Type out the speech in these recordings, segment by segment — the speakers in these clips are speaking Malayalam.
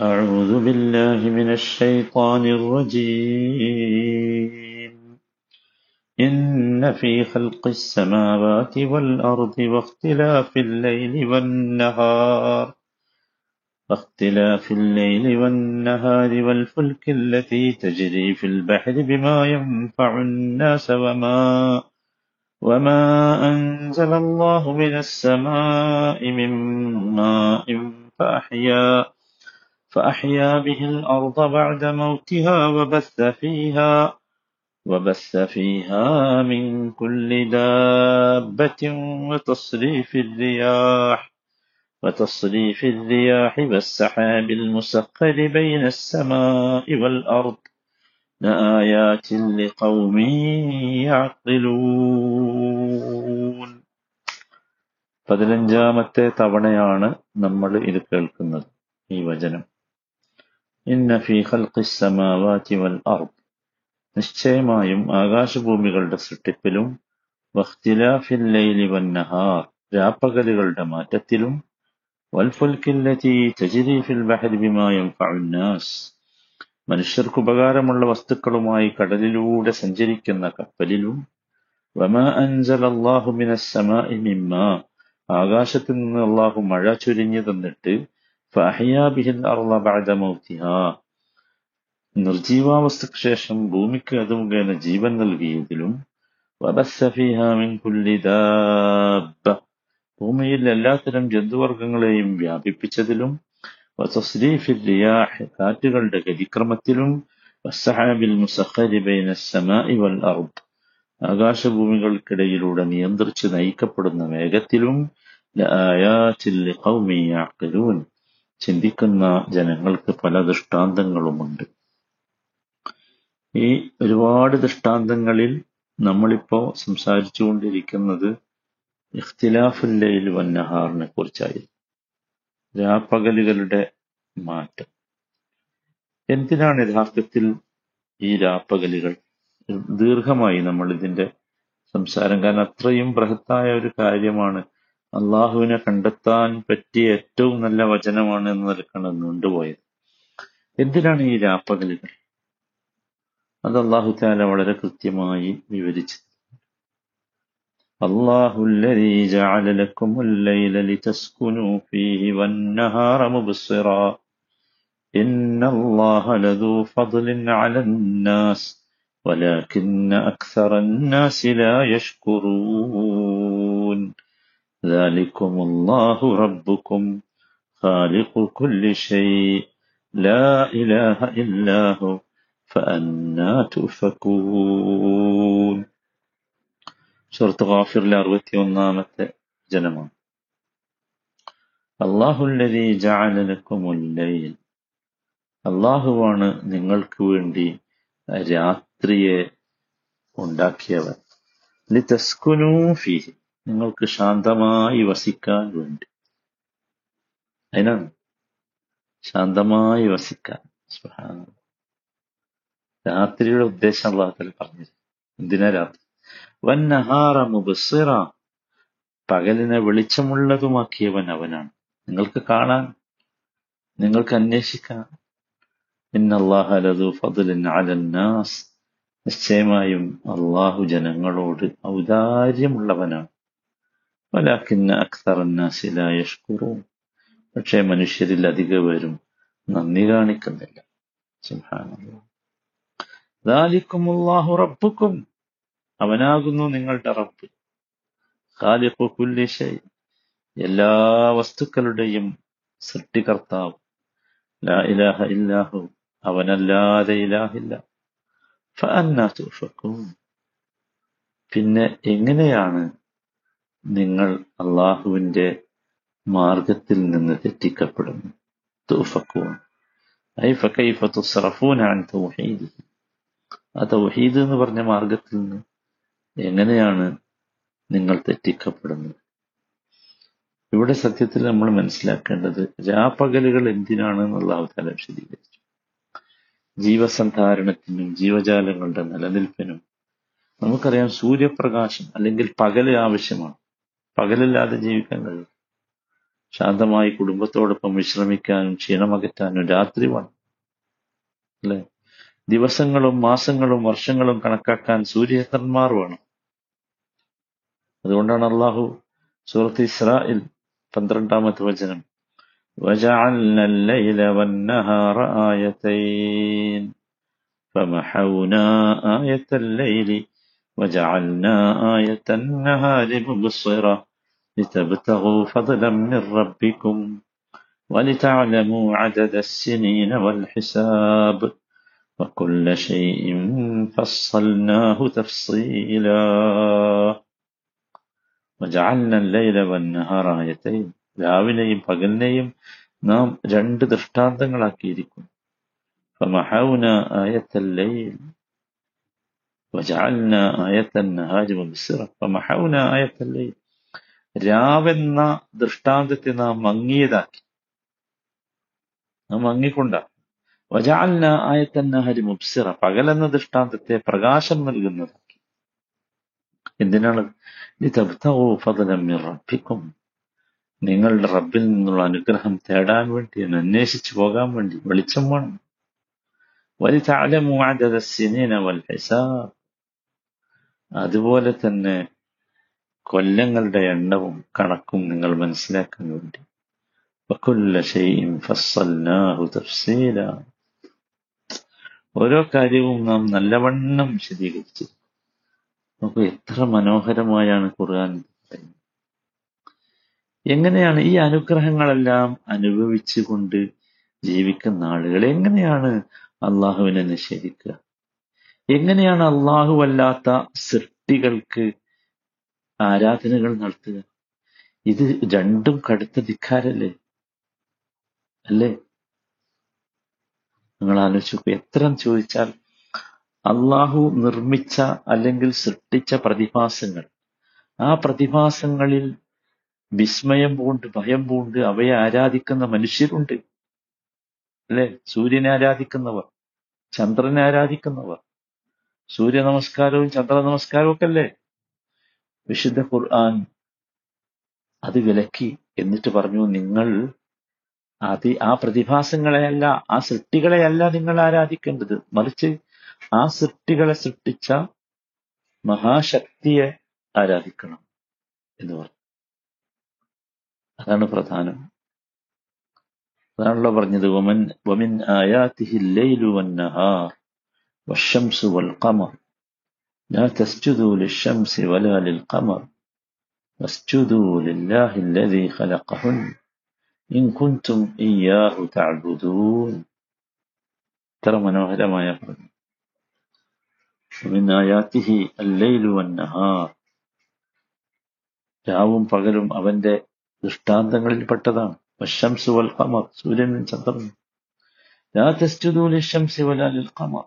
أعوذ بالله من الشيطان الرجيم. إن في خلق السماوات والأرض واختلاف الليل والنهار. واختلاف الليل والنهار والفلك التي تجري في البحر بما ينفع الناس وما وما أنزل الله من السماء من ماء فأحيا. فأحيا به الأرض بعد موتها وبث فيها وبث فيها من كل دابة وتصريف الرياح وتصريف الرياح والسحاب المسخر بين السماء والأرض لآيات لقوم يعقلون പതിനഞ്ചാമത്തെ തവണയാണ് നമ്മൾ ഇത് കേൾക്കുന്നത് ഈ വചനം ഇന്ന ഫീ ഖൽഖിസ് സമാവാതി വൽ അർദ്. നിശ്ചയമായും ആകാശഭൂമികളുടെ സൃഷ്ടിപ്പിലും വഖ്തിലാഫിൽ ലൈലി വൻ നഹാർ രാപ്പകലുകളുടെ മാറ്റത്തിലും വൽഫുൽക്കില്ലതി തജ്രി ഫിൽ ബഹരി ബിമാ യൻഫഉൻ നാസ് മനുഷ്യർക്ക് ഉപകാരമുള്ള വസ്തുക്കളുമായി കടലിലൂടെ സഞ്ചരിക്കുന്ന കപ്പലിലും ആകാശത്തിൽ നിന്ന് അള്ളാഹു മഴ ചൊരിഞ്ഞു തന്നിട്ട് ഫഅഹ്യാബിഹിൽ അർള ബഅദ മൗതിഹാ നിർജീവാവസ്ഥയ്ക്ക് ശേഷം ഭൂമിക്ക് അത് മുഖേന ജീവൻ നൽകിയതിലും വബസ്സ ഫീഹാ മിൻ കുല്ലി ദാബ്ബ ഭൂമിയിൽ എല്ലാത്തരം ജന്തുവർഗങ്ങളെയും വ്യാപിപ്പിച്ചതിലും വതസ്രീഫിൽ റിയാഹ് കാറ്റുകളുടെ ഗതിക്രമത്തിലും വസ്സഹാബിൽ മുസഖരി ബൈന സമാഇ വൽ അർദ് ആകാശഭൂമികൾക്കിടയിലൂടെ നിയന്ത്രിച്ച് നയിക്കപ്പെടുന്ന വേഗത്തിലും ലആയാത്തിൽ ലിഖൗമി യഅഖിലൂൻ ചിന്തിക്കുന്ന ജനങ്ങൾക്ക് പല ദൃഷ്ടാന്തങ്ങളുമുണ്ട്. ഈ ഒരുപാട് ദൃഷ്ടാന്തങ്ങളിൽ നമ്മളിപ്പോ സംസാരിച്ചുകൊണ്ടിരിക്കുന്നത് ഇഖ്തിലാഫുൽ ലൈൽ വന്നഹാറിനെ കുറിച്ചായിരുന്നു. രാപ്പകലുകളുടെ മാറ്റം. എന്തിനാണ് യഥാർത്ഥത്തിൽ ഈ രാപ്പകലുകൾ? ദീർഘമായി നമ്മൾ ഇതിന്റെ സംസാരം. കാരണം അത്രയും ബൃഹത്തായ ഒരു കാര്യമാണ് അള്ളാഹുവിനെ കണ്ടെത്താൻ പറ്റിയ ഏറ്റവും നല്ല വചനമാണ് എന്ന് നിലക്കാണ് നീണ്ടുപോയത് എന്തിനാണ് ഈ രാപ്പകലുകൾ അത് അള്ളാഹു താല വളരെ കൃത്യമായി വിവരിച്ചു الله الذي جعل لكم الليل لتسكنوا فيه والنهار مبصرا إن الله لذو فضل على الناس ولكن أكثر الناس لا يشكرون ذلكم الله ربكم خالق كل شيء لا إله إلا هو فأنا تؤفكون സുഹൃത്ത് ഗാഫിറിലെ അറുപത്തി ഒന്നാമത്തെ ജനമാണ് അള്ളാഹുല്ലതി ജാലലക്കുമുല്ലയിൽ അള്ളാഹുവാണ് നിങ്ങൾക്ക് വേണ്ടി രാത്രിയെ ഉണ്ടാക്കിയവൻ ലിതസ്കുനൂ ഫീഹി നിങ്ങൾക്ക് ശാന്തമായി വസിക്കാൻ വേണ്ടി. അതിനാണ് ശാന്തമായി വസിക്കാൻ. രാത്രിയുടെ ഉദ്ദേശം അള്ളാഹത്തിൽ പറഞ്ഞത്. എന്തിനാ രാത്രി? വന്നഹാറ മുബസിറ. പകലിനെ വെളിച്ചമുള്ളതുമാക്കിയവൻ അവനാണ്. നിങ്ങൾക്ക് കാണാൻ നിങ്ങൾക്ക് അലന്നാസ് നിശ്ചയമായും അള്ളാഹു ജനങ്ങളോട് ഔദാര്യമുള്ളവനാണ്. വലാക്കിന്ന يشكرون. പക്ഷേ മനുഷ്യരിൽ അധിക പേരും നന്ദി കാണിക്കുന്നില്ല. ദാലിക്കുമുല്ലാഹു റബ്ബുക്കും അവനാകുന്നു നിങ്ങളുടെ റബ്ബ്. ഖാലിഖു കുല്ലി ഷൈ. എല്ലാ വസ്തുക്കളുടെയും സൃഷ്ടികർത്താവ്. ലാ ഇലാഹ ഇല്ലാഹു. അവനല്ലാതെ ഇലാഹില്ല. ഫഅന്നാ തുഫക്കൂൻ പിന്നെ എങ്ങനെയാണ് നിങ്ങൾ അള്ളാഹുവിന്റെ മാർഗത്തിൽ നിന്ന് തെറ്റിക്കപ്പെടുന്നു. തുഫക്കൂൻ ഐ തൗഹീദ്. എന്ന് പറഞ്ഞ മാർഗത്തിൽ നിന്ന് എങ്ങനെയാണ് നിങ്ങൾ തെറ്റിക്കപ്പെടുന്നത്? ഇവിടെ സത്യത്തിൽ നമ്മൾ മനസ്സിലാക്കേണ്ടത് രാപ്പകലുകൾ എന്തിനാണ് എന്നുള്ള അവതാരം വിശദീകരിച്ചു. ജീവസന്ധാരണത്തിനും ജീവജാലങ്ങളുടെ നിലനിൽപ്പിനും നമുക്കറിയാം സൂര്യപ്രകാശം അല്ലെങ്കിൽ പകൽ ആവശ്യമാണ്. പകലില്ലാതെ ജീവിക്കാൻ കഴിയും ശാന്തമായി കുടുംബത്തോടൊപ്പം വിശ്രമിക്കാനും ക്ഷീണമകറ്റാനും രാത്രി വേണം അല്ലെ ദിവസങ്ങളും മാസങ്ങളും വർഷങ്ങളും കണക്കാക്കാൻ സൂര്യചന്ദ്രന്മാർ വേണം അതുകൊണ്ടാണ് അള്ളാഹു സൂറത്ത് ഇസ്രായിൽ പന്ത്രണ്ടാമത്തെ വചനം وجعلنا الليل والنهار آيتين فمحونا آية الليل وجعلنا آية النهار مبصرة لتبتغوا فضلا من ربكم ولتعلموا عدد السنين والحساب وكل شيء فصلناه تفصيلا وجعلنا الليل والنهار آيتين രാവിലെയും പകലിനെയും നാം രണ്ട് ദൃഷ്ടാന്തങ്ങളാക്കിയിരിക്കുന്നു فمحونا آية الليل وجعلنا آية النهار مبصرة فمحونا آية الليل രാവെന്ന ദൃഷ്ടാന്തത്തെ നാം മങ്ങിയതാക്കി. നാം മങ്ങിക്കൊണ്ട. വജാലിന ആയത്തന്നഹരി മുബ്സിറ. പകലെന്ന ദൃഷ്ടാന്തത്തെ പ്രകാശം നൽകുന്നതാക്കി. എന്തിനാണ്? റബ്ബിക്കും. നിങ്ങളുടെ റബ്ബിൽ നിന്നുള്ള അനുഗ്രഹം തേടാൻ വേണ്ടി അന്വേഷിച്ചു പോകാൻ വേണ്ടി വെളിച്ചം വേണം. വലിയ അതുപോലെ തന്നെ കൊല്ലങ്ങളുടെ എണ്ണവും കണക്കും നിങ്ങൾ മനസ്സിലാക്കാൻ വേണ്ടി ഓരോ കാര്യവും നാം നല്ലവണ്ണം വിശദീകരിച്ചു. നമുക്ക് എത്ര മനോഹരമായാണ് ഖുർആൻ എങ്ങനെയാണ് ഈ അനുഗ്രഹങ്ങളെല്ലാം അനുഭവിച്ചുകൊണ്ട് ജീവിക്കുന്ന ആളുകൾ? എങ്ങനെയാണ് അള്ളാഹുവിനെ നിഷേധിക്കുക? എങ്ങനെയാണ് അല്ലാത്ത സൃഷ്ടികൾക്ക് ആരാധനകൾ നടത്തുക. ഇത് രണ്ടും കടുത്ത ധിക്കാരല്ലേ? അല്ലേ? നിങ്ങൾ ആലോചിച്ചു എത്ര ചോദിച്ചാൽ അള്ളാഹു നിർമ്മിച്ച അല്ലെങ്കിൽ സൃഷ്ടിച്ച പ്രതിഭാസങ്ങൾ. ആ പ്രതിഭാസങ്ങളിൽ വിസ്മയം പൂണ്ട് ഭയം പൂണ്ട് അവയെ ആരാധിക്കുന്ന മനുഷ്യരുണ്ട്. അല്ലെ? സൂര്യനെ ആരാധിക്കുന്നവർ ചന്ദ്രനെ ആരാധിക്കുന്നവർ. സൂര്യ നമസ്കാരവും ചന്ദ്ര നമസ്കാരവും ഒക്കെ അല്ലേ? വിശുദ്ധ ഖുർആൻ അത് വിലക്കി എന്നിട്ട് പറഞ്ഞു നിങ്ങൾ അത് ആ പ്രതിഭാസങ്ങളെയല്ല ആ സൃഷ്ടികളെയല്ല നിങ്ങൾ ആരാധിക്കേണ്ടത്. മറിച്ച് ആ സൃഷ്ടികളെ സൃഷ്ടിച്ച മഹാശക്തിയെ ആരാധിക്കണം എന്ന് പറഞ്ഞു. അതാണ് പ്രധാനം. അതാണല്ലോ പറഞ്ഞത് വമൻ വമിൻ ആയാതിഹി ലൈലു വന്നഹാർ വശംസു വൽ ഖമർ. لا تسجدوا للشمس ولا للقمر واسجدوا لله الذي خلقهن إن كنتم إياه تعبدون ترى മനോഹരമായ പറഞ്ഞു ومن آياته الليل والنهار രാവും പകലും അവന്റെ ദൃഷ്ടാന്തങ്ങളിൽപ്പെട്ടതാണ് വശംസു വൽ ഖമർ സൂര്യനും ചന്ദ്രനും ലാ തസ്ജുദൂ ലിശംസി വലാ ലിൽ ഖമർ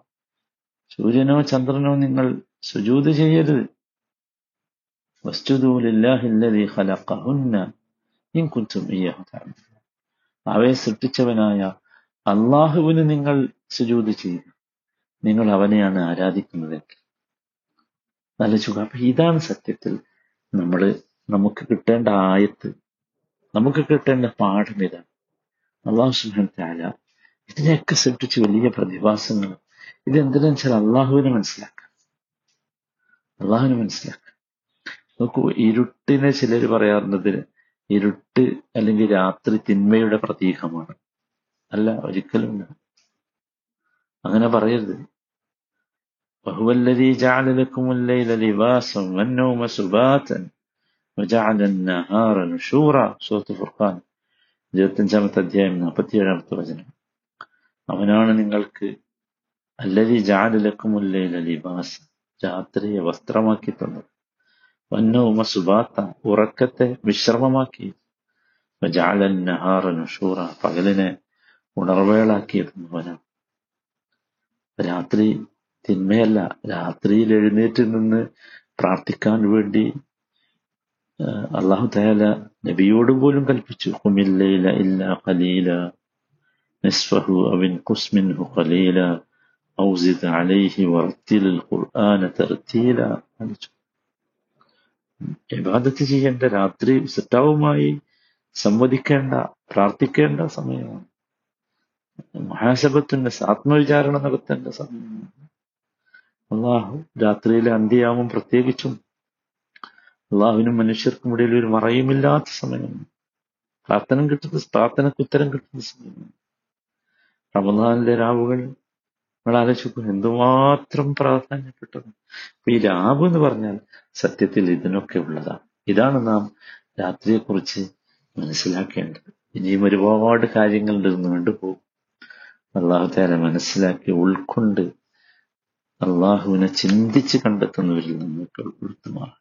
സൂര്യനോ ചന്ദ്രനോ നിങ്ങൾ സുജൂത് ചെയ്യരുത്. അവയെ സൃഷ്ടിച്ചവനായ അള്ളാഹുവിന് നിങ്ങൾ സുജൂത് ചെയ്യുക നിങ്ങൾ അവനെയാണ് ആരാധിക്കുന്നതെങ്കിൽ. ആലോചിക്കുക അപ്പൊ ഇതാണ് സത്യത്തിൽ നമ്മൾ നമുക്ക് കിട്ടേണ്ട ആയത്ത്. നമുക്ക് കിട്ടേണ്ട പാഠം ഇതാണ്. അള്ളാഹു സുഹാൻ താല ഇതിനെയൊക്കെ സൃഷ്ടിച്ച് വലിയ പ്രതിഭാസങ്ങൾ ഇതെന്തിനാ വെച്ചാൽ അള്ളാഹുവിനെ മനസ്സിലാക്കാം അള്ളാഹുവിനെ മനസ്സിലാക്കാം നോക്കൂ ഇരുട്ടിനെ ചിലർ പറയാറുന്നത് ഇരുട്ട് അല്ലെങ്കിൽ രാത്രി തിന്മയുടെ പ്രതീകമാണ് അല്ല ഒരിക്കലും അങ്ങനെ പറയരുത് وهو الذي جعل لكم الليل لباسا والنوم سباتا وجعل النهار نشورا സൂറത്ത് ഫുർഖാൻ ഇരുപത്തഞ്ചാമത്തെ അധ്യായം നാൽപ്പത്തിയേഴാമത്തെ വചനം അവനാണ് നിങ്ങൾക്ക് അല്ലതി ജാലലക്കുമുല്ലയില ലിബാസ്. രാത്രിയെ വസ്ത്രമാക്കി തന്നു വന്നോമ സുബാത്ത ഉറക്കത്തെ വിശ്രമമാക്കി. ജാലൻ നഹാറ നുഷൂറ പകലിനെ ഉണർവേളാക്കിയത് വനം രാത്രി തിന്മയല്ല രാത്രിയിൽ എഴുന്നേറ്റ് നിന്ന് പ്രാർത്ഥിക്കാൻ വേണ്ടി അള്ളാഹു തയാല നബിയോട് പോലും കൽപ്പിച്ചു. ഹുമില്ലയില ഇല്ല ഖലീല നിസ്ഫഹു അവിൻ കുസ്മിൻഹു ഖലീല. ഔസിദ് അലൈഹി ورتل ഖുർആന ترتيلا. ഇബാദത്ത് ചെയ്യേണ്ട രാത്രി സിട്ടാവുമായി സംവദിക്കേണ്ട പ്രാർത്ഥിക്കേണ്ട സമയമാണ്. മഹാശബത്തിന്റെ ആത്മവിചാരണ നടത്തേണ്ട സമയമാണ്. അള്ളാഹു രാത്രിയിലെ അന്ത്യയാമം പ്രത്യേകിച്ചും അള്ളാഹുവിനും മനുഷ്യർക്കും ഇടയിൽ ഒരു മറയുമില്ലാത്ത സമയമാണ്. പ്രാർത്ഥന കിട്ടുന്ന പ്രാർത്ഥനയ്ക്ക് ഉത്തരം കിട്ടുന്ന സമയമാണ്. റമദാനിലെ രാവുകൾ നിങ്ങൾ ആലോചിക്കും എന്തുമാത്രം പ്രാധാന്യപ്പെട്ടത്? ഈ രാവ് എന്ന് പറഞ്ഞാൽ സത്യത്തിൽ ഇതിനൊക്കെ ഉള്ളതാണ്. ഇതാണ് നാം രാത്രിയെക്കുറിച്ച് മനസ്സിലാക്കേണ്ടത്. ഇനിയും ഒരുപാട് കാര്യങ്ങൾ നീണ്ടു പോകും. അള്ളാഹുദാരെ മനസ്സിലാക്കി ഉൾക്കൊണ്ട് അള്ളാഹുവിനെ ചിന്തിച്ച് കണ്ടെത്തുന്നവരിൽ നിന്നൊക്കെ ഉൾപ്പെടുത്തുമാണ്